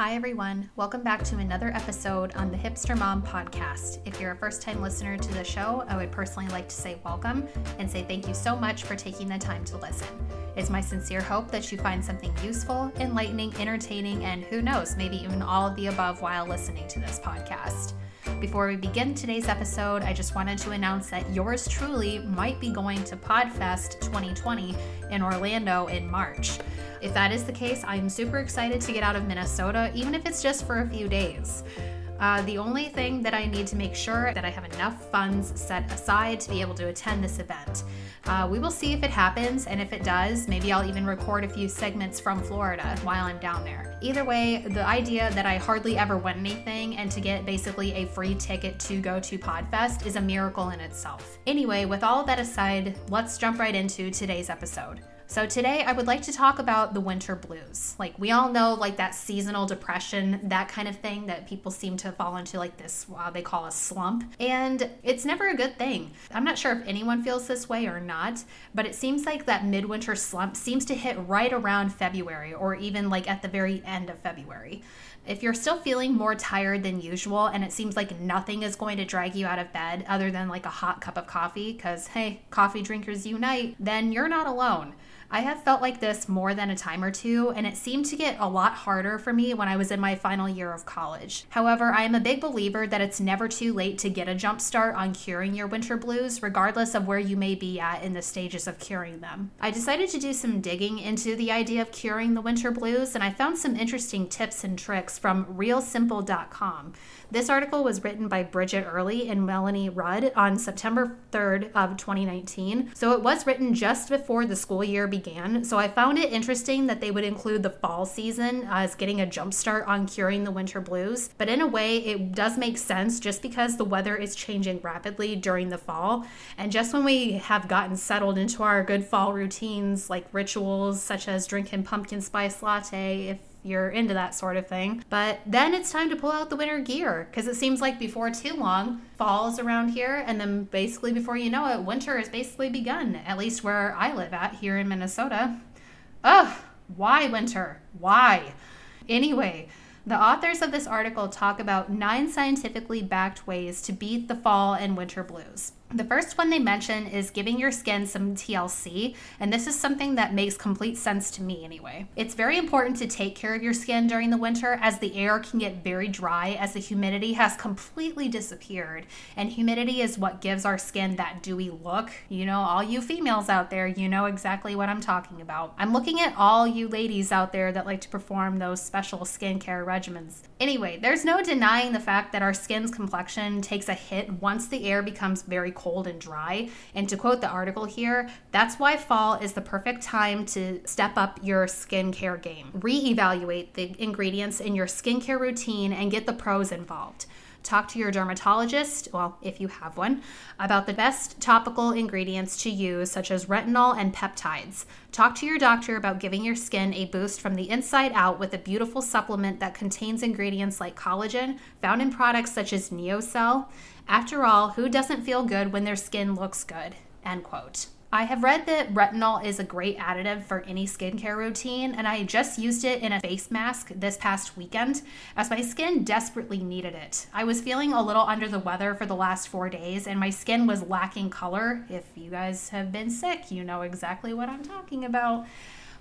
Hi, everyone. Welcome back to another episode on the Hipster Mom podcast. If you're a first time listener to the show, I would personally like to say welcome and say thank you so much for taking the time to listen. It's my sincere hope that you find something useful, enlightening, entertaining, and who knows, maybe even all of the above while listening to this podcast. Before we begin today's episode, I just wanted to announce that yours truly might be going to PodFest 2020 in Orlando in March. If that is the case, I'm super excited to get out of Minnesota, even if it's just for a few days. Uh, the only thing that I need to make sure that I have enough funds set aside to be able to attend this event. Uh, we will see if it happens, and if it does, maybe I'll even record a few segments from Florida while I'm down there. Either way, the idea that I hardly ever win anything and to get basically a free ticket to go to Podfest is a miracle in itself. Anyway, with all that aside, let's jump right into today's episode. So today I would like to talk about the winter blues. Like we all know like that seasonal depression, that kind of thing that people seem to fall into like this uh, they call a slump. And it's never a good thing. I'm not sure if anyone feels this way or not, but it seems like that midwinter slump seems to hit right around February or even like at the very end of February. If you're still feeling more tired than usual and it seems like nothing is going to drag you out of bed other than like a hot cup of coffee, because hey, coffee drinkers unite, then you're not alone. I have felt like this more than a time or two, and it seemed to get a lot harder for me when I was in my final year of college. However, I am a big believer that it's never too late to get a jump start on curing your winter blues, regardless of where you may be at in the stages of curing them. I decided to do some digging into the idea of curing the winter blues, and I found some interesting tips and tricks from realsimple.com. This article was written by Bridget Early and Melanie Rudd on September 3rd of 2019. So it was written just before the school year began. So I found it interesting that they would include the fall season as getting a jump start on curing the winter blues. But in a way, it does make sense just because the weather is changing rapidly during the fall. And just when we have gotten settled into our good fall routines like rituals such as drinking pumpkin spice latte, if you're into that sort of thing. But then it's time to pull out the winter gear because it seems like before too long, fall is around here, and then basically before you know it, winter has basically begun, at least where I live at here in Minnesota. Ugh, why winter? Why? Anyway, the authors of this article talk about nine scientifically backed ways to beat the fall and winter blues. The first one they mention is giving your skin some TLC, and this is something that makes complete sense to me anyway. It's very important to take care of your skin during the winter as the air can get very dry as the humidity has completely disappeared, and humidity is what gives our skin that dewy look. You know, all you females out there, you know exactly what I'm talking about. I'm looking at all you ladies out there that like to perform those special skincare regimens. Anyway, there's no denying the fact that our skin's complexion takes a hit once the air becomes very cold and dry. And to quote the article here, that's why fall is the perfect time to step up your skincare game. Reevaluate the ingredients in your skincare routine and get the pros involved. Talk to your dermatologist, well, if you have one, about the best topical ingredients to use, such as retinol and peptides. Talk to your doctor about giving your skin a boost from the inside out with a beautiful supplement that contains ingredients like collagen, found in products such as Neocell. After all, who doesn't feel good when their skin looks good? End quote. I have read that retinol is a great additive for any skincare routine, and I just used it in a face mask this past weekend as my skin desperately needed it. I was feeling a little under the weather for the last four days, and my skin was lacking color. If you guys have been sick, you know exactly what I'm talking about.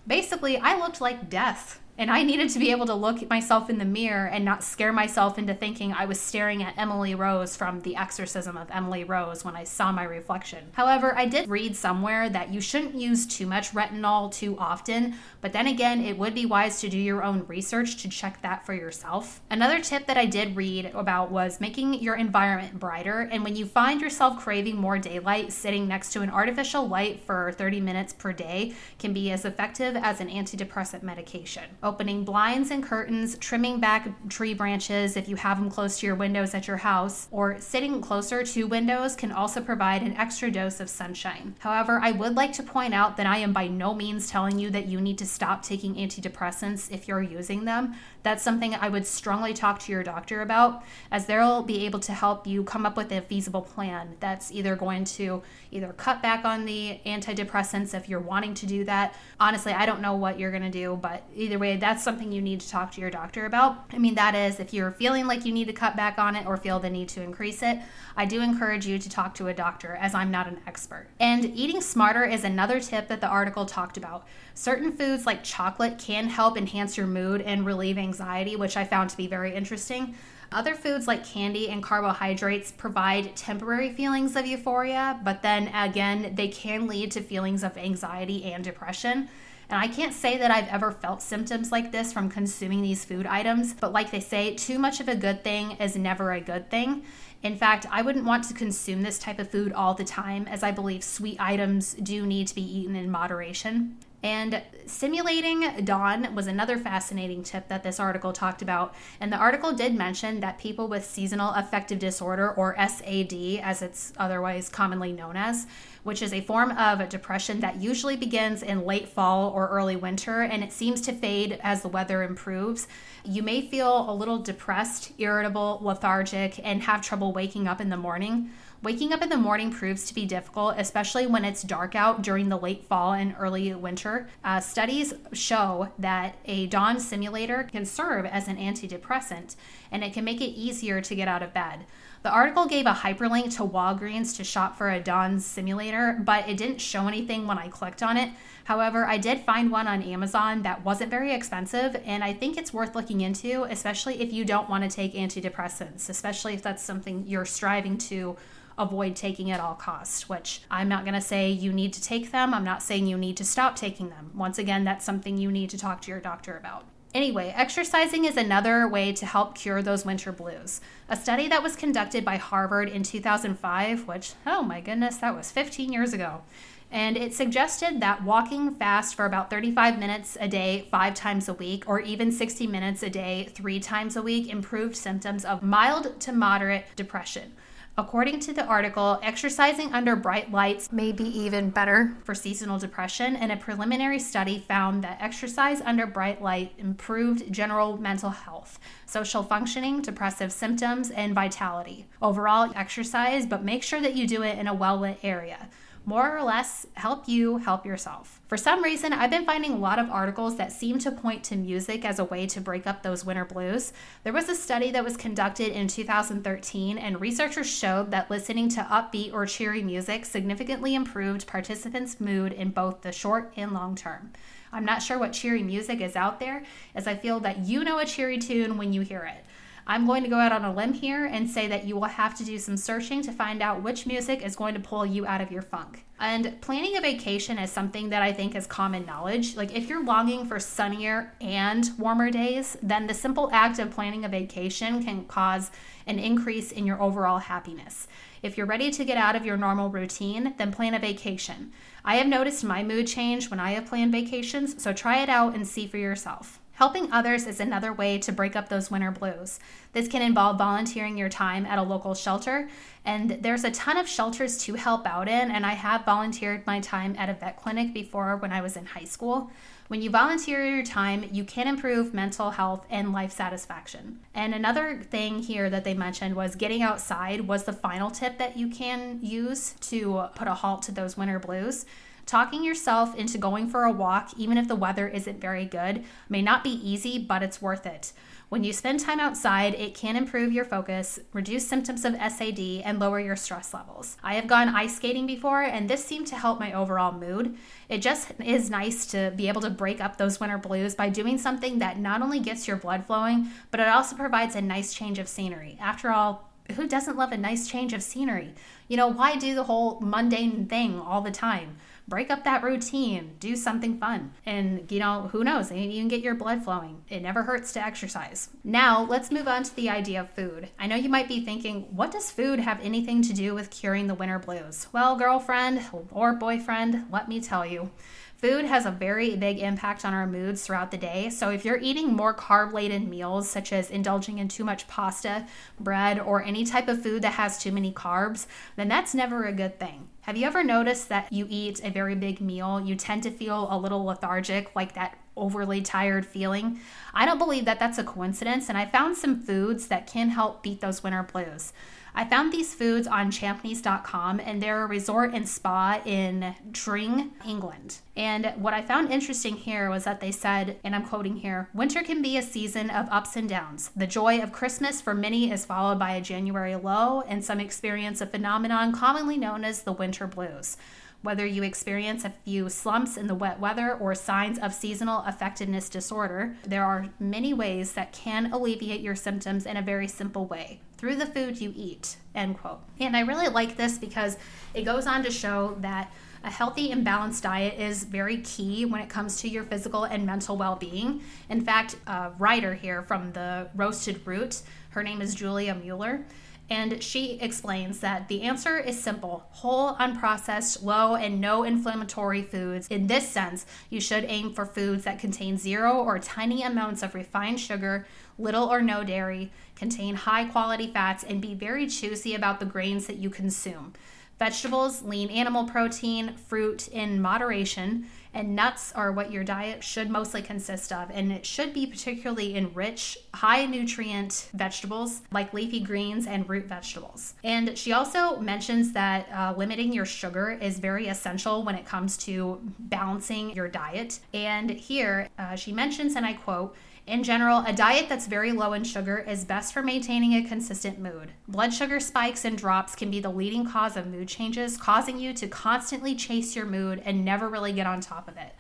Basically, I looked like death and I needed to be able to look at myself in the mirror and not scare myself into thinking I was staring at Emily Rose from The Exorcism of Emily Rose when I saw my reflection. However, I did read somewhere that you shouldn't use too much retinol too often, but then again, it would be wise to do your own research to check that for yourself. Another tip that I did read about was making your environment brighter, and when you find yourself craving more daylight, sitting next to an artificial light for 30 minutes per day can be as effective as an antidepressant medication opening blinds and curtains, trimming back tree branches if you have them close to your windows at your house, or sitting closer to windows can also provide an extra dose of sunshine. However, I would like to point out that I am by no means telling you that you need to stop taking antidepressants if you're using them. That's something I would strongly talk to your doctor about, as they'll be able to help you come up with a feasible plan that's either going to either cut back on the antidepressants if you're wanting to do that. Honestly, I don't know what you're going to do, but either way, that's something you need to talk to your doctor about. I mean, that is if you're feeling like you need to cut back on it or feel the need to increase it, I do encourage you to talk to a doctor as I'm not an expert. And eating smarter is another tip that the article talked about. Certain foods like chocolate can help enhance your mood and relieve anxiety, which I found to be very interesting. Other foods like candy and carbohydrates provide temporary feelings of euphoria, but then again, they can lead to feelings of anxiety and depression. And I can't say that I've ever felt symptoms like this from consuming these food items, but like they say, too much of a good thing is never a good thing. In fact, I wouldn't want to consume this type of food all the time, as I believe sweet items do need to be eaten in moderation. And simulating dawn was another fascinating tip that this article talked about. And the article did mention that people with seasonal affective disorder, or SAD, as it's otherwise commonly known as, which is a form of depression that usually begins in late fall or early winter and it seems to fade as the weather improves. You may feel a little depressed, irritable, lethargic, and have trouble waking up in the morning. Waking up in the morning proves to be difficult, especially when it's dark out during the late fall and early winter. Uh, studies show that a dawn simulator can serve as an antidepressant and it can make it easier to get out of bed. The article gave a hyperlink to Walgreens to shop for a Dawn simulator, but it didn't show anything when I clicked on it. However, I did find one on Amazon that wasn't very expensive, and I think it's worth looking into, especially if you don't want to take antidepressants, especially if that's something you're striving to avoid taking at all costs, which I'm not going to say you need to take them. I'm not saying you need to stop taking them. Once again, that's something you need to talk to your doctor about. Anyway, exercising is another way to help cure those winter blues. A study that was conducted by Harvard in 2005, which, oh my goodness, that was 15 years ago, and it suggested that walking fast for about 35 minutes a day, five times a week, or even 60 minutes a day, three times a week, improved symptoms of mild to moderate depression. According to the article, exercising under bright lights may be even better for seasonal depression, and a preliminary study found that exercise under bright light improved general mental health, social functioning, depressive symptoms, and vitality. Overall, exercise, but make sure that you do it in a well lit area more or less help you help yourself. For some reason, I've been finding a lot of articles that seem to point to music as a way to break up those winter blues. There was a study that was conducted in 2013, and researchers showed that listening to upbeat or cheery music significantly improved participants' mood in both the short and long term. I'm not sure what cheery music is out there, as I feel that you know a cheery tune when you hear it. I'm going to go out on a limb here and say that you will have to do some searching to find out which music is going to pull you out of your funk. And planning a vacation is something that I think is common knowledge. Like, if you're longing for sunnier and warmer days, then the simple act of planning a vacation can cause an increase in your overall happiness. If you're ready to get out of your normal routine, then plan a vacation. I have noticed my mood change when I have planned vacations, so try it out and see for yourself. Helping others is another way to break up those winter blues. This can involve volunteering your time at a local shelter, and there's a ton of shelters to help out in, and I have volunteered my time at a vet clinic before when I was in high school. When you volunteer your time, you can improve mental health and life satisfaction. And another thing here that they mentioned was getting outside was the final tip that you can use to put a halt to those winter blues. Talking yourself into going for a walk, even if the weather isn't very good, may not be easy, but it's worth it. When you spend time outside, it can improve your focus, reduce symptoms of SAD, and lower your stress levels. I have gone ice skating before, and this seemed to help my overall mood. It just is nice to be able to break up those winter blues by doing something that not only gets your blood flowing, but it also provides a nice change of scenery. After all, who doesn't love a nice change of scenery? You know, why do the whole mundane thing all the time? Break up that routine, do something fun. And, you know, who knows? You can get your blood flowing. It never hurts to exercise. Now, let's move on to the idea of food. I know you might be thinking, what does food have anything to do with curing the winter blues? Well, girlfriend or boyfriend, let me tell you. Food has a very big impact on our moods throughout the day. So, if you're eating more carb laden meals, such as indulging in too much pasta, bread, or any type of food that has too many carbs, then that's never a good thing. Have you ever noticed that you eat a very big meal, you tend to feel a little lethargic, like that overly tired feeling. I don't believe that that's a coincidence, and I found some foods that can help beat those winter blues. I found these foods on champneys.com and they're a resort and spa in Tring, England. And what I found interesting here was that they said, and I'm quoting here Winter can be a season of ups and downs. The joy of Christmas for many is followed by a January low, and some experience a phenomenon commonly known as the winter blues. Whether you experience a few slumps in the wet weather or signs of seasonal affectiveness disorder, there are many ways that can alleviate your symptoms in a very simple way through the food you eat. End quote. And I really like this because it goes on to show that a healthy and balanced diet is very key when it comes to your physical and mental well being. In fact, a writer here from the Roasted Root, her name is Julia Mueller and she explains that the answer is simple whole, unprocessed, low, and no inflammatory foods. In this sense, you should aim for foods that contain zero or tiny amounts of refined sugar, little or no dairy, contain high quality fats, and be very choosy about the grains that you consume. Vegetables, lean animal protein, fruit in moderation, and nuts are what your diet should mostly consist of. And it should be particularly in rich, high nutrient vegetables like leafy greens and root vegetables. And she also mentions that uh, limiting your sugar is very essential when it comes to balancing your diet. And here uh, she mentions, and I quote, in general, a diet that's very low in sugar is best for maintaining a consistent mood. Blood sugar spikes and drops can be the leading cause of mood changes, causing you to constantly chase your mood and never really get on top of it.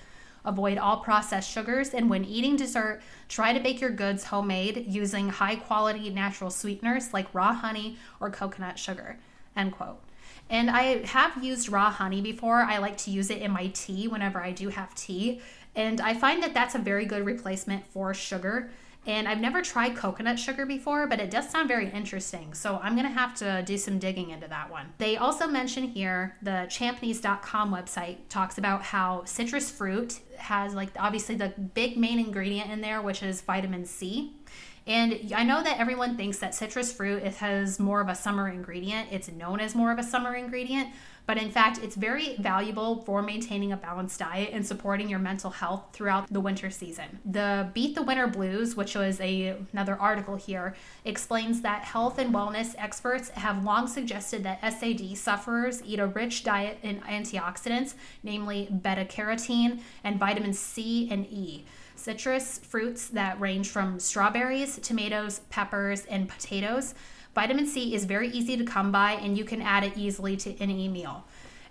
Avoid all processed sugars, and when eating dessert, try to bake your goods homemade using high quality natural sweeteners like raw honey or coconut sugar. End quote. And I have used raw honey before. I like to use it in my tea whenever I do have tea. And I find that that's a very good replacement for sugar. And I've never tried coconut sugar before, but it does sound very interesting. So I'm to have to do some digging into that one. They also mention here the champneys.com website talks about how citrus fruit has, like, obviously the big main ingredient in there, which is vitamin C. And I know that everyone thinks that citrus fruit it has more of a summer ingredient. It's known as more of a summer ingredient, but in fact, it's very valuable for maintaining a balanced diet and supporting your mental health throughout the winter season. The Beat the Winter Blues, which was a, another article here, explains that health and wellness experts have long suggested that SAD sufferers eat a rich diet in antioxidants, namely beta carotene and vitamin C and E citrus fruits that range from strawberries, tomatoes, peppers, and potatoes Vitamin C is very easy to come by and you can add it easily to any meal.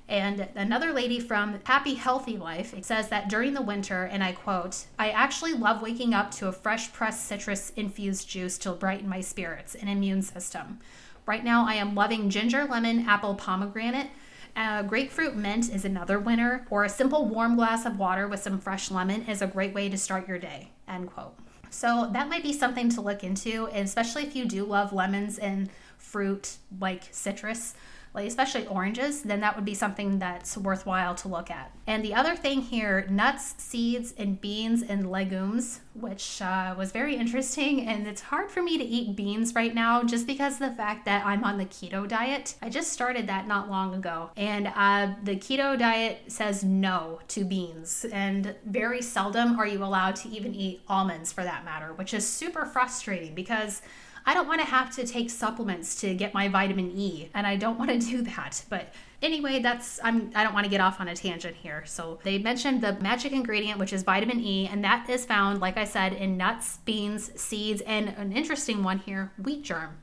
And another lady from Happy Healthy Life says that during the winter, and I quote, I actually love waking up to a fresh pressed citrus infused juice to brighten my spirits and immune system. Right now, I am loving ginger, lemon, apple, pomegranate. Uh, grapefruit mint is another winner, or a simple warm glass of water with some fresh lemon is a great way to start your day. End quote. So that might be something to look into, especially if you do love lemons and fruit like citrus like especially oranges, then that would be something that's worthwhile to look at. And the other thing here nuts, seeds, and beans and legumes, which uh, was very interesting. And it's hard for me to eat beans right now just because of the fact that I'm on the keto diet. I just started that not long ago. And uh, the keto diet says no to beans. And very seldom are you allowed to even eat almonds for that matter, which is super frustrating because I don't want to have to take supplements to get my vitamin E, and I don't want to do that. But anyway, that's I'm I don't want to get off on a tangent here. So they mentioned the magic ingredient, which is vitamin E, and that is found, like I said, in nuts, beans, seeds, and an interesting one here, wheat germ.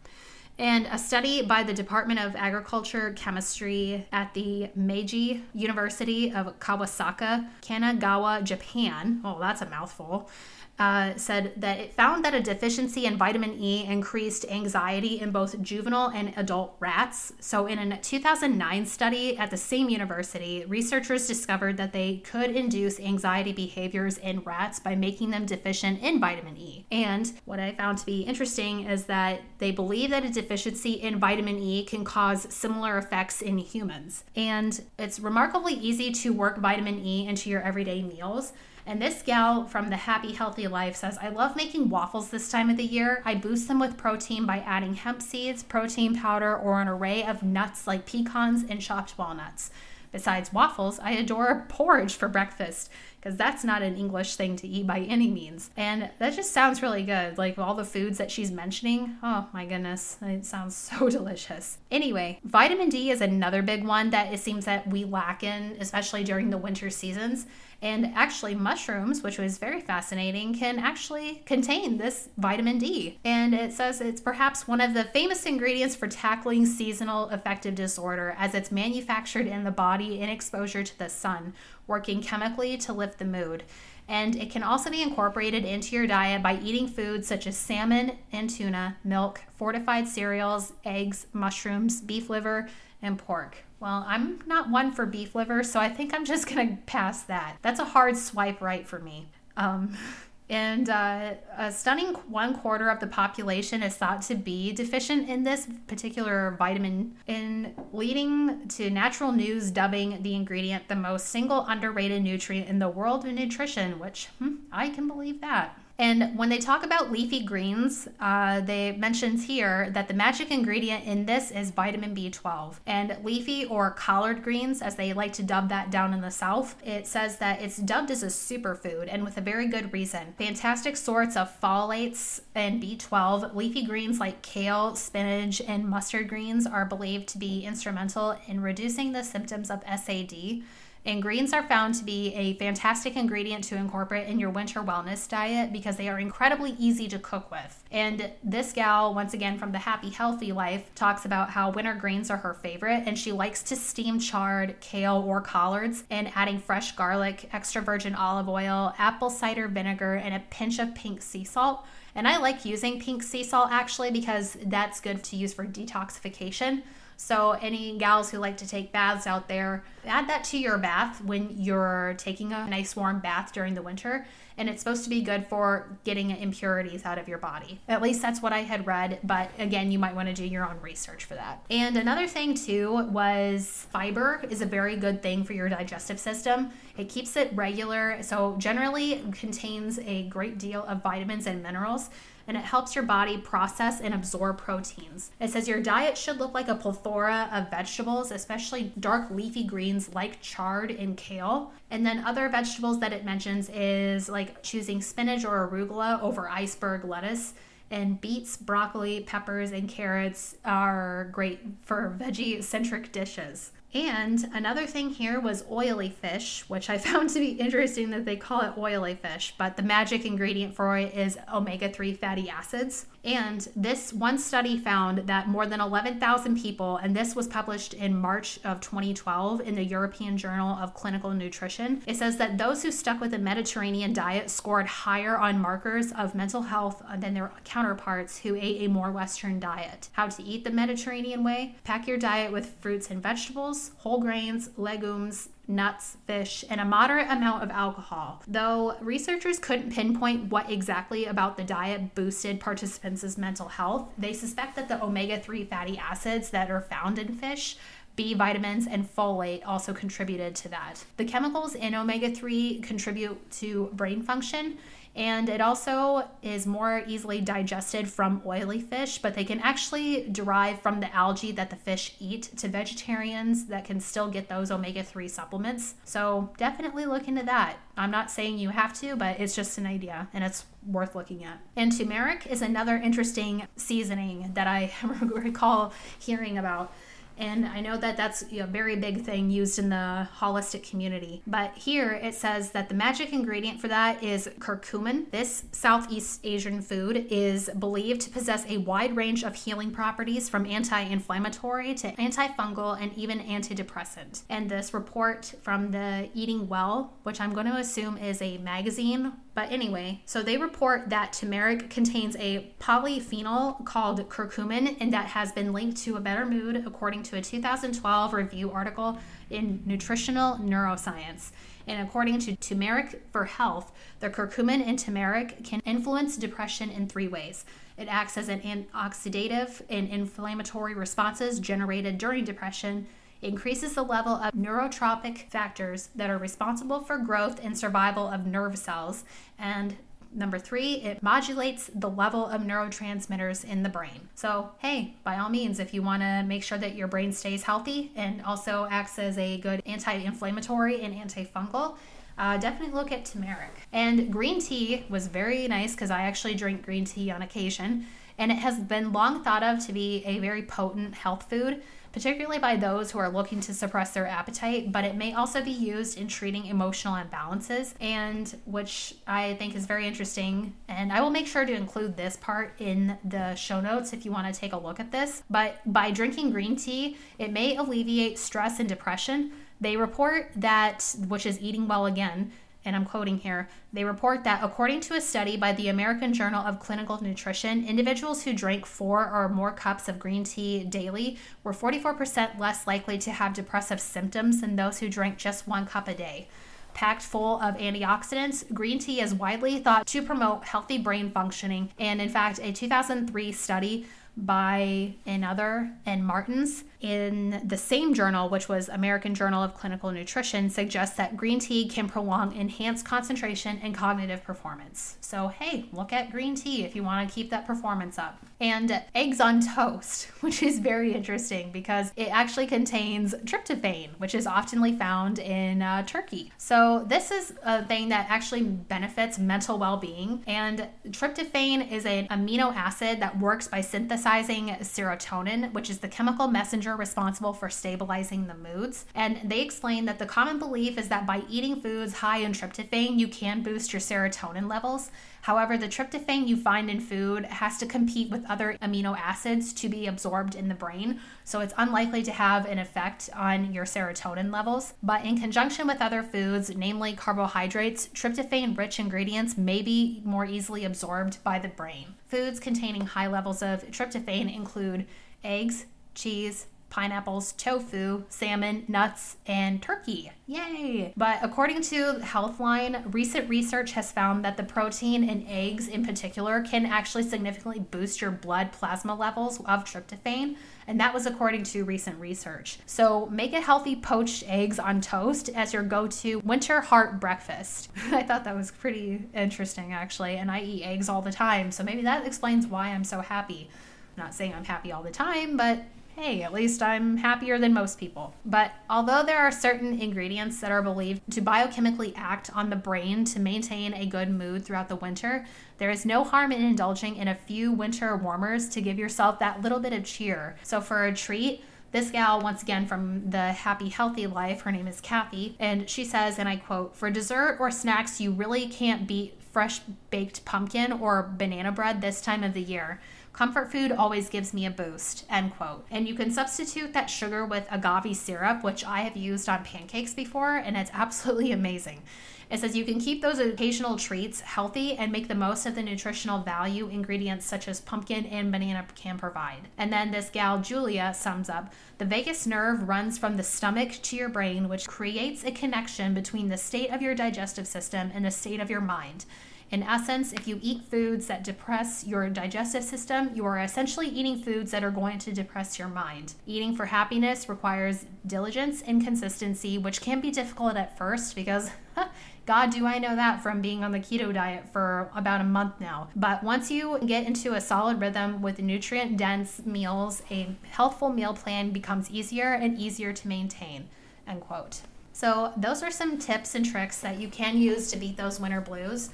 And a study by the Department of Agriculture Chemistry at the Meiji University of Kawasaka, Kanagawa, Japan. Oh, that's a mouthful uh, said that it found that a deficiency in vitamin E increased anxiety in both juvenile and adult rats. So, in a 2009 study at the same university, researchers discovered that they could induce anxiety behaviors in rats by making them deficient in vitamin E. And what I found to be interesting is that they believe that a deficiency in vitamin E can cause similar effects in humans. And it's remarkably easy to work vitamin E into your everyday meals. And this gal from the Happy Healthy Life says, I love making waffles this time of the year. I boost them with protein by adding hemp seeds, protein powder, or an array of nuts like pecans and chopped walnuts. Besides waffles, I adore porridge for breakfast because that's not an English thing to eat by any means. And that just sounds really good. Like all the foods that she's mentioning, oh my goodness, it sounds so delicious. Anyway, vitamin D is another big one that it seems that we lack in, especially during the winter seasons. And actually, mushrooms, which was very fascinating, can actually contain this vitamin D. And it says it's perhaps one of the famous ingredients for tackling seasonal affective disorder as it's manufactured in the body in exposure to the sun, working chemically to lift the mood. And it can also be incorporated into your diet by eating foods such as salmon and tuna, milk, fortified cereals, eggs, mushrooms, beef liver, and pork. Well, I'm not one for beef liver, so I think I'm just to pass that. That's a hard swipe right for me. Um, and uh, a stunning one quarter of the population is thought to be deficient in this particular vitamin, in leading to Natural News dubbing the ingredient the most single underrated nutrient in the world of nutrition, which hmm, I can believe that. And when they talk about leafy greens, uh, they mentions here that the magic ingredient in this is vitamin B12. And leafy or collard greens, as they like to dub that down in the South, it says that it's dubbed as a superfood and with a very good reason. Fantastic sorts of folates and B12. Leafy greens like kale, spinach, and mustard greens are believed to be instrumental in reducing the symptoms of SAD and greens are found to be a fantastic ingredient to incorporate in your winter wellness diet because they are incredibly easy to cook with. And this gal, once again from the Happy Healthy Life, talks about how winter greens are her favorite and she likes to steam chard, kale, or collards and adding fresh garlic, extra virgin olive oil, apple cider vinegar, and a pinch of pink sea salt. And I like using pink sea salt actually because that's good to use for detoxification. So, any gals who like to take baths out there, add that to your bath when you're taking a nice warm bath during the winter. And it's supposed to be good for getting impurities out of your body. At least that's what I had read. But again, you might want to do your own research for that. And another thing, too, was fiber is a very good thing for your digestive system. It keeps it regular. So, generally, contains a great deal of vitamins and minerals and it helps your body process and absorb proteins. It says your diet should look like a plethora of vegetables, especially dark leafy greens like chard and kale. And then other vegetables that it mentions is like choosing spinach or arugula over iceberg lettuce. And beets, broccoli, peppers, and carrots are great for veggie centric dishes. And another thing here was oily fish, which I found to be interesting that they call it oily fish, but the magic ingredient for it is omega 3 fatty acids. And this one study found that more than 11,000 people, and this was published in March of 2012 in the European Journal of Clinical Nutrition, it says that those who stuck with a Mediterranean diet scored higher on markers of mental health than their counterparts who ate a more Western diet. How to eat the Mediterranean way? Pack your diet with fruits and vegetables, whole grains, legumes, nuts, fish, and a moderate amount of alcohol. Though researchers couldn't pinpoint what exactly about the diet boosted participants' mental health, they suspect that the omega 3 fatty acids that are found in fish B vitamins, and folate also contributed to that. The chemicals in omega 3 contribute to brain function, and it also is more easily digested from oily fish, but they can actually derive from the algae that the fish eat to vegetarians that can still get those omega 3 supplements. So definitely look into that. I'm not saying you have to, but it's just an idea and it's worth looking at. And turmeric is another interesting seasoning that I recall hearing about. And I know that that's a very big thing used in the holistic community. But here it says that the magic ingredient for that is curcumin. This Southeast Asian food is believed to possess a wide range of healing properties from anti inflammatory to antifungal and even antidepressant. And this report from the Eating Well, which I'm going to assume is a magazine but anyway, so they report that turmeric contains a polyphenol called curcumin, and that has been linked to a better mood, according to a 2012 review article in Nutritional Neuroscience. And according to Turmeric for Health, the curcumin in turmeric can influence depression in three ways. It acts as an antioxidant in inflammatory responses generated during depression increases the level of neurotrophic factors that are responsible for growth and survival of nerve cells, and Number three, it modulates the level of neurotransmitters in the brain. So, hey, by all means, if you want to make sure that your brain stays healthy and also acts as a good anti inflammatory and antifungal, uh, definitely look at turmeric. And green tea was very nice because I actually drink green tea on occasion. And it has been long thought of to be a very potent health food, particularly by those who are looking to suppress their appetite, but it may also be used in treating emotional imbalances, and which I think is very interesting. And I will make sure to include this part in the show notes if you want to take a look at this. But by drinking green tea, it may alleviate stress and depression. They report that, which is eating well again, and I'm quoting here, they report that according to a study by the American Journal of Clinical Nutrition, individuals who drank four or more cups of green tea daily were 44% less likely to have depressive symptoms than those who drank just one cup a day. Packed full of antioxidants, green tea is widely thought to promote healthy brain functioning. And in fact, a 2003 study by another and Martins in the same journal, which was American Journal of Clinical Nutrition, suggests that green tea can prolong enhanced concentration and cognitive performance. So, hey, look at green tea if you want to keep that performance up. And eggs on toast, which is very interesting because it actually contains tryptophan, which is oftenly found in uh, turkey. So, this is a thing that actually benefits mental well being. And tryptophan is an amino acid that works by synthesizing serotonin, which is the chemical responsible for stabilizing the moods. And they explain that the common belief is that by eating foods high in tryptophan, you can boost your serotonin levels. However, the tryptophan you find in food has to compete with other amino acids to be absorbed in the brain, so it's unlikely to have an effect on your serotonin levels. But in conjunction with other foods, namely carbohydrates, tryptophan rich ingredients may be more easily absorbed by the brain. Foods containing high levels of tryptophan include eggs, cheese, pineapples, tofu, salmon, nuts, and turkey. Yay! But according to Healthline, recent research has found that the protein in eggs in particular can actually significantly boost your blood plasma levels of tryptophan. And that was according to recent research. So make a healthy poached eggs on toast as your go to winter heart breakfast. I thought that was pretty interesting actually. And I eat eggs all the time. So maybe that explains why I'm so happy. I'm not saying I'm happy all the time, but hey, at least I'm happier than most people. But although there are certain ingredients that are believed to biochemically act on the brain to maintain a good mood throughout the winter, there is no harm in indulging in a few winter warmers to give yourself that little bit of cheer. So for a treat, this gal, once again from the Happy Healthy Life, her name is Kathy, and she says, and I quote, For dessert or snacks, you really can't beat fresh baked pumpkin or banana bread this time of the year. Comfort food always gives me a boost, end quote. And you can substitute that sugar with agave syrup, which I have used on pancakes before, and it's absolutely amazing. It says you can keep those occasional treats healthy and make the most of the nutritional value ingredients such as pumpkin and banana can provide. And then this gal, Julia, sums up the vagus nerve runs from the stomach to your brain, which creates a connection between the state of your digestive system and the state of your mind. In essence, if you eat foods that depress your digestive system, you are essentially eating foods that are going to depress your mind. Eating for happiness requires diligence and consistency, which can be difficult at first because. God, do I know that from being on the keto diet for about a month now. But once you get into a solid rhythm with nutrient dense meals, a healthful meal plan becomes easier and easier to maintain. End quote. So, those are some tips and tricks that you can use to beat those winter blues.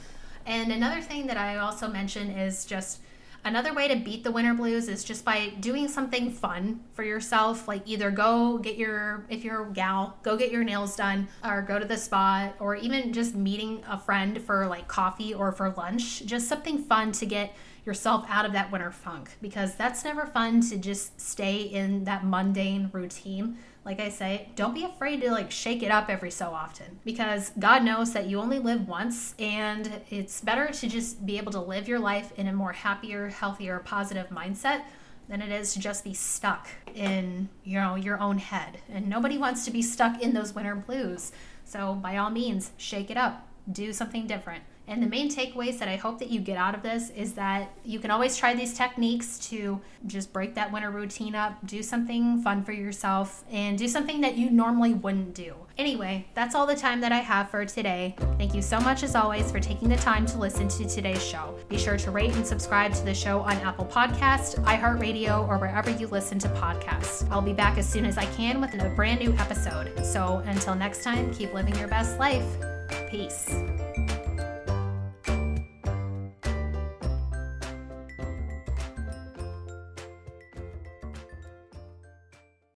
And another thing that I also mention is just another way to beat the winter blues is just by doing something fun for yourself. Like either go get your, if you're a gal, go get your nails done or go to the spa or even just meeting a friend for like coffee or for lunch. Just something fun to get yourself out of that winter funk because that's never fun to just stay in that mundane routine like I say, don't be afraid to like shake it up every so often because God knows that you only live once and it's better to just be able to live your life in a more happier, healthier, positive mindset than it is to just be stuck in, you know, your own head. And nobody wants to be stuck in those winter blues. So by all means, shake it up. Do something different. And the main takeaways that I hope that you get out of this is that you can always try these techniques to just break that winter routine up, do something fun for yourself, and do something that you normally wouldn't do. Anyway, that's all the time that I have for today. Thank you so much, as always, for taking the time to listen to today's show. Be sure to rate and subscribe to the show on Apple Podcast, iHeartRadio, or wherever you listen to podcasts. I'll be back as soon as I can with a brand new episode. So until next time, keep living your best life. Peace.